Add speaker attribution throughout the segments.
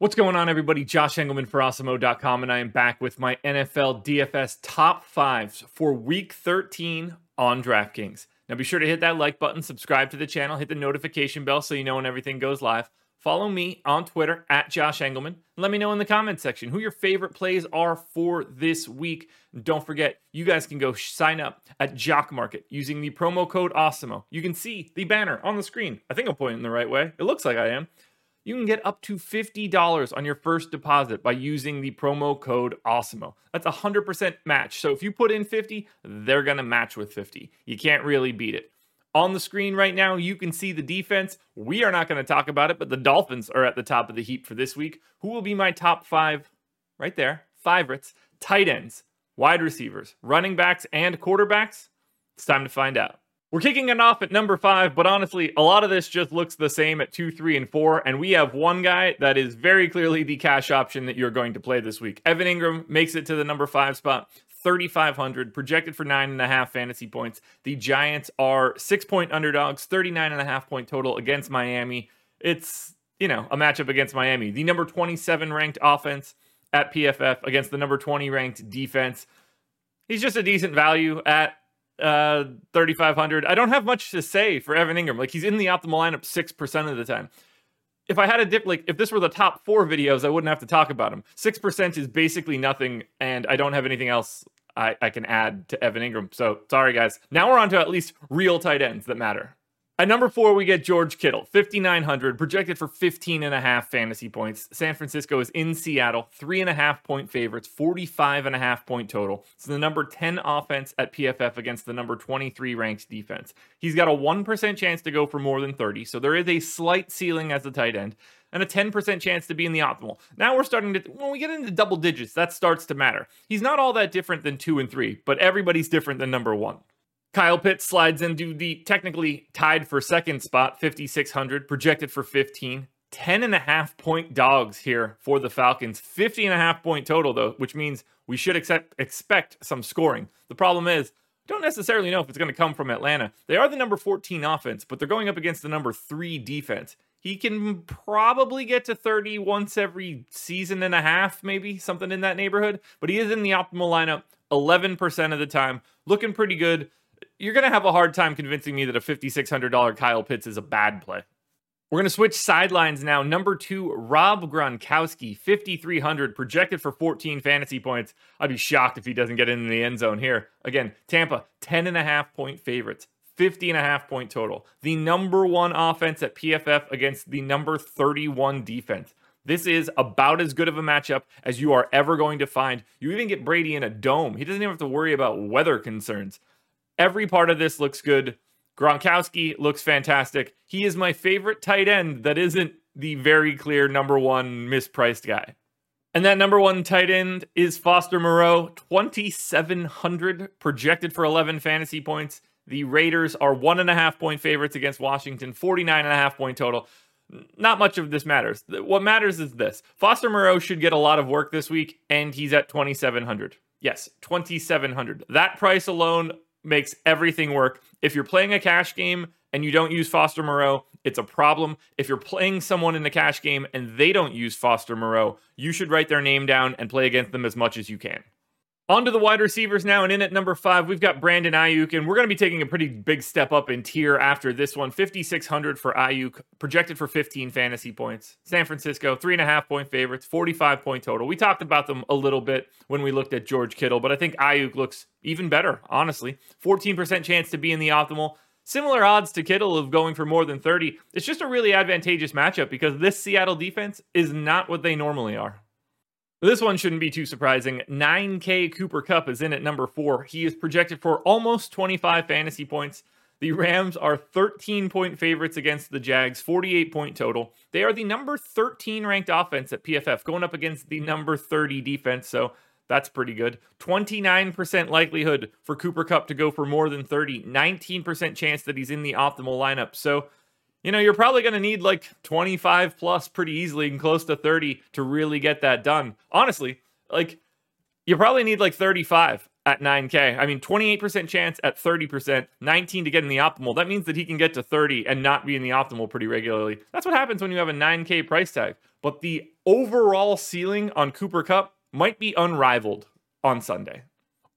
Speaker 1: What's going on, everybody? Josh Engleman for Awesemo.com, and I am back with my NFL DFS top fives for week 13 on DraftKings. Now, be sure to hit that like button, subscribe to the channel, hit the notification bell so you know when everything goes live. Follow me on Twitter at Josh Engleman. Let me know in the comments section who your favorite plays are for this week. don't forget, you guys can go sign up at Jock MKT using the promo code AWESEMO. You can see the banner on the screen. I think I'm pointing the right way. It looks like I am you can get up to $50 on your first deposit by using the promo code AWESEMO. That's a 100% match. So if you put in 50, they're going to match with 50. You can't really beat it. On the screen right now, you can see the defense. We are not going to talk about it, but the Dolphins are at the top of the heap for this week. Who will be my top five? Right there, favorites, tight ends, wide receivers, running backs, and quarterbacks? It's time to find out. We're kicking it off at number five, but honestly, a lot of this just looks the same at two, three, and four. And we have one guy that is very clearly the cash option that you're going to play this week. Evan Engram makes it to the number five spot. 3,500, projected for nine and a half fantasy points. The Giants are six point underdogs, 39 and a half point total against Miami. It's, you know, a matchup against Miami. The number 27 ranked offense at PFF against the number 20 ranked defense. He's just a decent value at uh 3500 i don't have much to say for evan Engram. like he's in the optimal lineup 6% of the time. If i had a dip like if this were the top four videos i wouldn't have to talk about him. 6% is basically nothing and i don't have anything else I, I can add to evan Engram. so sorry guys. Now we're on to at least real tight ends that matter at number four, we get George Kittle, 5,900, projected for 15 and a half fantasy points. San Francisco is in Seattle, three and a half point favorites, 45 and a half point total. It's the number 10 offense at PFF against the number 23 ranked defense. He's got a 1% chance to go for more than 30, so there is a slight ceiling as a tight end and a 10% chance to be in the optimal. Now we're starting to, when we get into double digits, that starts to matter. He's not all that different than two and three, but everybody's different than number one. Kyle Pitts slides into the technically tied for second spot, 5,600, projected for 15. 10 and a half point dogs here for the Falcons. 50 and a half point total, though, which means we should accept, expect some scoring. The problem is, don't necessarily know if it's going to come from Atlanta. They are the number 14 offense, but they're going up against the number three defense. He can probably get to 30 once every season and a half, maybe something in that neighborhood, but he is in the optimal lineup 11% of the time, looking pretty good you're going to have a hard time convincing me that a $5,600 Kyle Pitts is a bad play. We're going to switch sidelines now. Number two, Rob Gronkowski, 5,300, projected for 14 fantasy points. I'd be shocked if he doesn't get in the end zone here. Again, Tampa, 10 and a half point favorites, 50 and a half point total. The number one offense at PFF against the number 31 defense. This is about as good of a matchup as you are ever going to find. You even get Brady in a dome. He doesn't even have to worry about weather concerns. Every part of this looks good. Gronkowski looks fantastic. He is my favorite tight end that isn't the very clear number one mispriced guy. And that number one tight end is Foster Moreau, 2,700 projected for 11 fantasy points. The Raiders are one and a half point favorites against Washington, 49 and a half point total. Not much of this matters. What matters is this Foster Moreau should get a lot of work this week, and he's at 2,700. Yes, 2,700. That price alone makes everything work. If you're playing a cash game and you don't use Foster Moreau, it's a problem. If you're playing someone in the cash game and they don't use Foster Moreau, you should write their name down and play against them as much as you can. On to the wide receivers now, and in at number five, we've got Brandon Aiyuk, and we're going to be taking a pretty big step up in tier after this one. 5,600 for Aiyuk, projected for 15 fantasy points. San Francisco, three and a half point favorites, 45 point total. We talked about them a little bit when we looked at George Kittle, but I think Aiyuk looks even better, honestly. 14% chance to be in the optimal. Similar odds to Kittle of going for more than 30. It's just a really advantageous matchup because this Seattle defense is not what they normally are. This one shouldn't be too surprising. 9K Cooper Kupp is in at number four. He is projected for almost 25 fantasy points. The Rams are 13 point favorites against the Jags, 48 point total. They are the number 13 ranked offense at PFF, going up against the number 30 defense. So that's pretty good. 29% likelihood for Cooper Kupp to go for more than 30, 19% chance that he's in the optimal lineup. So you know, you're probably going to need like 25 plus pretty easily and close to 30 to really get that done. Honestly, like you probably need like 35 at 9K. I mean, 28% chance at 30%, 19 to get in the optimal. That means that he can get to 30 and not be in the optimal pretty regularly. That's what happens when you have a 9K price tag. But the overall ceiling on Cooper Kupp might be unrivaled on Sunday.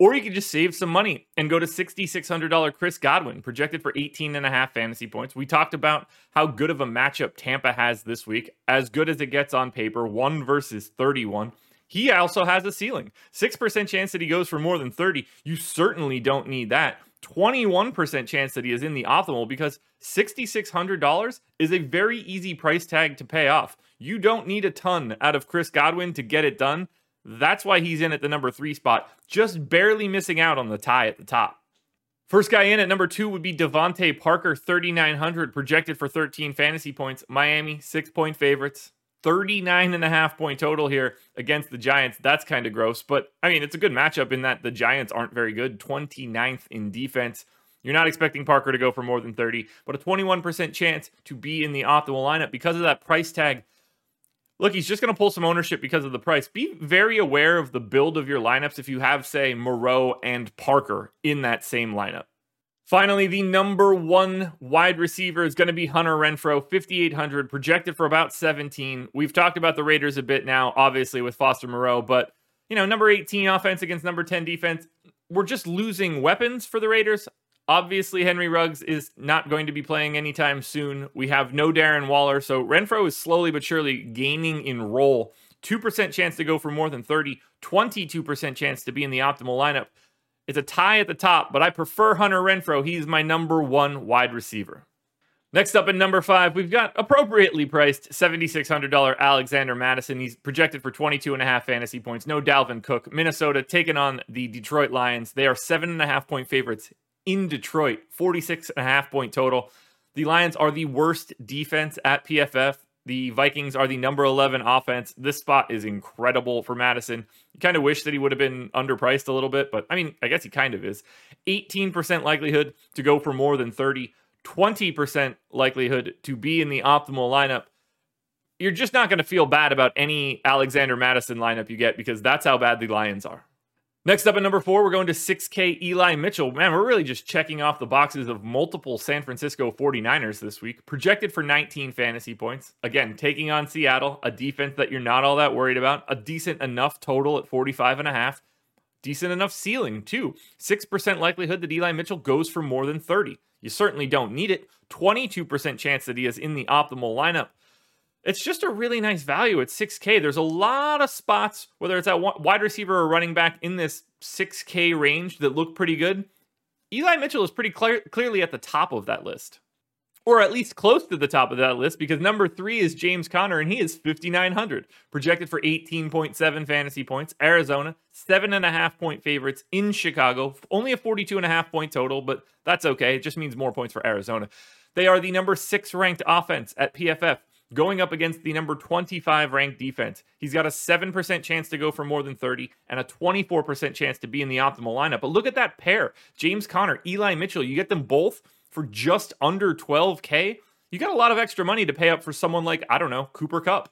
Speaker 1: Or you could just save some money and go to $6,600 Chris Godwin, projected for 18 and a half fantasy points. We talked about how good of a matchup Tampa has this week, as good as it gets on paper, 1 versus 31. He also has a ceiling. 6% chance that he goes for more than 30. You certainly don't need that. 21% chance that he is in the optimal because $6,600 is a very easy price tag to pay off. You don't need a ton out of Chris Godwin to get it done. That's why he's in at the number three spot, just barely missing out on the tie at the top. First guy in at number two would be DeVante Parker, 3,900, projected for 13 fantasy points. Miami, six point favorites. 39 and a half point total here against the Giants. That's kind of gross, but I mean, it's a good matchup in that the Giants aren't very good. 29th in defense. You're not expecting Parker to go for more than 30, but a 21% chance to be in the optimal lineup because of that price tag look, he's just going to pull some ownership because of the price. Be very aware of the build of your lineups if you have, say, Moreau and Parker in that same lineup. Finally, the number one wide receiver is going to be Hunter Renfrow, 5,800, projected for about 17. We've talked about the Raiders a bit now, obviously, with Foster Moreau, but, you know, number 18 offense against number 10 defense. We're just losing weapons for the Raiders. Obviously, Henry Ruggs is not going to be playing anytime soon. We have no Darren Waller, so Renfrow is slowly but surely gaining in role. 2% chance to go for more than 30, 22% chance to be in the optimal lineup. It's a tie at the top, but I prefer Hunter Renfrow. He's my number one wide receiver. Next up in number five, we've got appropriately priced $7,600 Alexander Mattison. He's projected for 22 and a half fantasy points. No Dalvin Cook. Minnesota taking on the Detroit Lions. They are seven and a half point favorites in Detroit, 46 and a half point total. The Lions are the worst defense at PFF. The Vikings are the number 11 offense. This spot is incredible for Mattison. You kind of wish that he would have been underpriced a little bit, but I mean, I guess he kind of is. 18% likelihood to go for more than 30, 20% likelihood to be in the optimal lineup. You're just not going to feel bad about any Alexander Mattison lineup you get because that's how bad the Lions are. Next up at number four, we're going to 6K Eli Mitchell. Man, we're really just checking off the boxes of multiple San Francisco 49ers this week. Projected for 19 fantasy points. Again, taking on Seattle, a defense that you're not all that worried about. A decent enough total at 45 and a half. Decent enough ceiling, too. 6% likelihood that Eli Mitchell goes for more than 30. You certainly don't need it. 22% chance that he is in the optimal lineup it's just a really nice value at 6K. There's a lot of spots, whether it's at wide receiver or running back, in this 6K range that look pretty good. Eli Mitchell is pretty clear, clearly at the top of that list, or at least close to the top of that list, because number three is James Conner, and he is 5,900, projected for 18.7 fantasy points. Arizona, seven and a half point favorites in Chicago, only a 42 and a half point total, but that's okay. It just means more points for Arizona. They are the number six ranked offense at PFF going up against the number 25 ranked defense. He's got a 7% chance to go for more than 30 and a 24% chance to be in the optimal lineup. But look at that pair James Conner, Eli Mitchell. You get them both for just under 12K. You got a lot of extra money to pay up for someone like, I don't know, Cooper Kupp.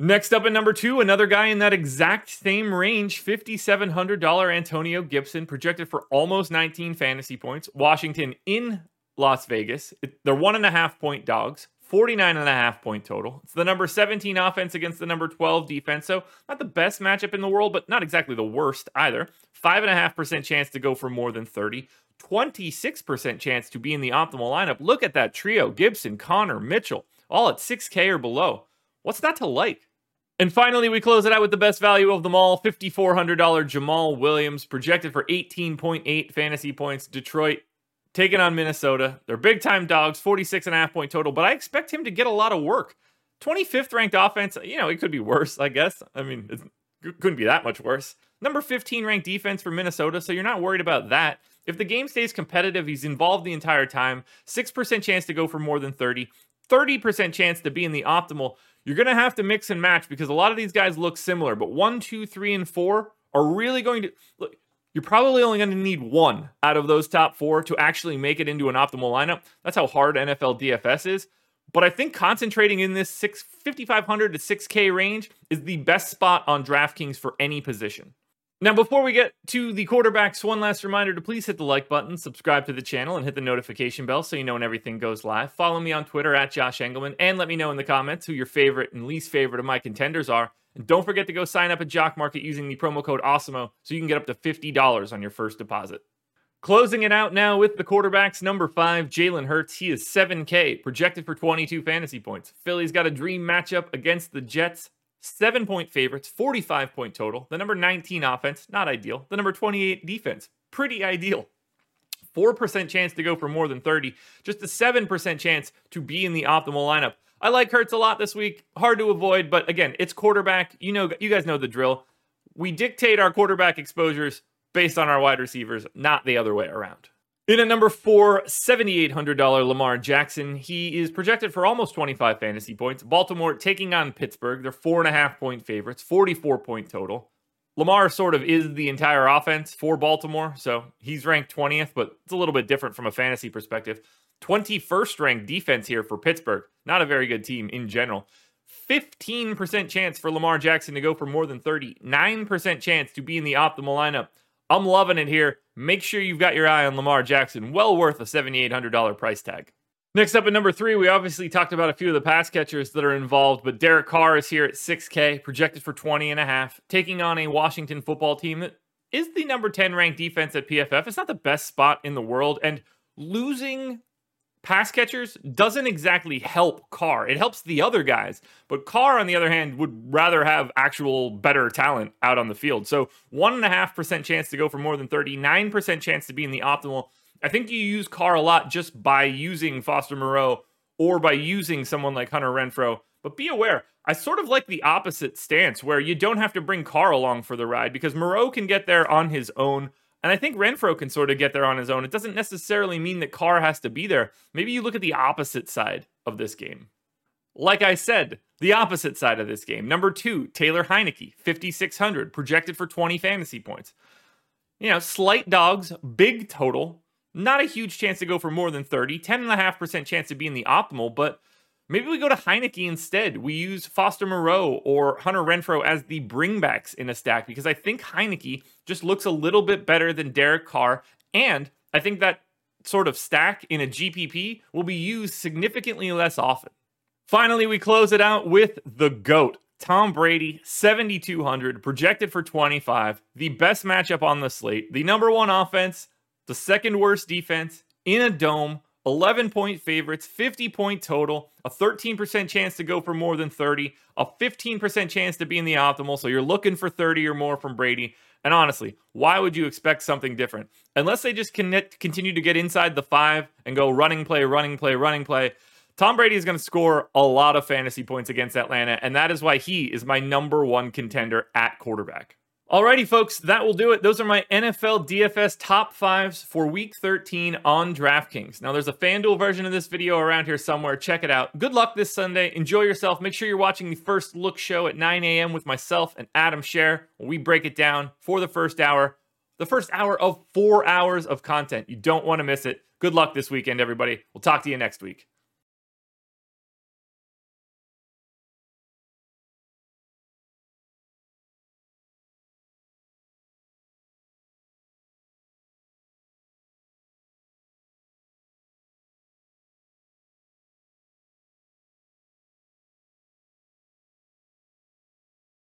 Speaker 1: Next up at number two, another guy in that exact same range, $5,700 Antonio Gibson, projected for almost 19 fantasy points. Washington in Las Vegas. They're one and a half point dogs. 49 and a half point total. It's the number 17 offense against the number 12 defense. So, not the best matchup in the world, but not exactly the worst either. 5.5% chance to go for more than 30. 26% chance to be in the optimal lineup. Look at that trio Gibson, Conner, Mitchell, all at 6K or below. What's not to like? And finally, we close it out with the best value of them all $5,400 Jamaal Williams, projected for 18.8 fantasy points. Detroit taking on Minnesota. They're big time dogs, 46 and a half point total, but I expect him to get a lot of work. 25th ranked offense, you know, it could be worse, I guess. I mean, it couldn't be that much worse. Number 15 ranked defense for Minnesota, so you're not worried about that. If the game stays competitive, he's involved the entire time. 6% chance to go for more than 30, 30% chance to be in the optimal. You're going to have to mix and match because a lot of these guys look similar, but one, two, three, and four are really going to look you're probably only going to need one out of those top four to actually make it into an optimal lineup. That's how hard NFL DFS is. But I think concentrating in this 6 5500 to 6K range is the best spot on DraftKings for any position. Now, before we get to the quarterbacks, one last reminder to please hit the like button, subscribe to the channel, and hit the notification bell so you know when everything goes live. Follow me on Twitter at Josh Engleman, and let me know in the comments who your favorite and least favorite of my contenders are. And don't forget to go sign up at Jock MKT using the promo code AWESEMO so you can get up to $50 on your first deposit. Closing it out now with the quarterbacks. Number five, Jalen Hurts. He is 7K, projected for 22 fantasy points. Philly's got a dream matchup against the Jets. Seven point favorites, 45 point total. The number 19 offense, not ideal. The number 28 defense, pretty ideal. 4% chance to go for more than 30, just a 7% chance to be in the optimal lineup. I like Hurts a lot this week. Hard to avoid, but again, it's quarterback. You know, you guys know the drill. We dictate our quarterback exposures based on our wide receivers, not the other way around. In at number four, $7,800 Lamar Jackson. He is projected for almost 25 fantasy points. Baltimore taking on Pittsburgh. They're four and a half point favorites, 44 point total. Lamar sort of is the entire offense for Baltimore, so he's ranked 20th, but it's a little bit different from a fantasy perspective. 21st ranked defense here for Pittsburgh. Not a very good team in general. 15% chance for Lamar Jackson to go for more than 30. 9% chance to be in the optimal lineup. I'm loving it here. Make sure you've got your eye on Lamar Jackson. Well worth a $7,800 price tag. Next up at number three, we obviously talked about a few of the pass catchers that are involved, but Derek Carr is here at 6K, projected for 20 and a half, taking on a Washington football team that is the number 10 ranked defense at PFF. It's not the best spot in the world, and losing pass catchers doesn't exactly help Carr. It helps the other guys. But Carr, on the other hand, would rather have actual better talent out on the field. So 1.5% chance to go for more than 39% chance to be in the optimal. I think you use Carr a lot just by using Foster Moreau or by using someone like Hunter Renfrow. But be aware, I sort of like the opposite stance where you don't have to bring Carr along for the ride because Moreau can get there on his own. And I think Renfrow can sort of get there on his own. It doesn't necessarily mean that Carr has to be there. Maybe you look at the opposite side of this game. Like I said, the opposite side of this game. Number two, Taylor Heinicke, 5,600, projected for 20 fantasy points. You know, slight dogs, big total, not a huge chance to go for more than 30, 10.5% chance to be in the optimal, but Maybe we go to Heinicke instead. We use Foster Moreau or Hunter Renfrow as the bringbacks in a stack because I think Heinicke just looks a little bit better than Derek Carr. And I think that sort of stack in a GPP will be used significantly less often. Finally, we close it out with the GOAT. Tom Brady, 7,200, projected for 25, the best matchup on the slate, the number one offense, the second worst defense in a dome 11 point favorites, 50 point total, a 13% chance to go for more than 30, a 15% chance to be in the optimal. So you're looking for 30 or more from Brady. And honestly, why would you expect something different? Unless they just connect, continue to get inside the five and go running play, running play, running play. Tom Brady is going to score a lot of fantasy points against Atlanta, and that is why he is my number one contender at quarterback. Alrighty, folks, that will do it. Those are my NFL DFS top fives for week 13 on DraftKings. Now, there's a FanDuel version of this video around here somewhere. Check it out. Good luck this Sunday. Enjoy yourself. Make sure you're watching the first look show at 9 a.m. with myself and Adam Scher we break it down for the first hour. The first hour of four hours of content. You don't want to miss it. Good luck this weekend, everybody. We'll talk to you next week.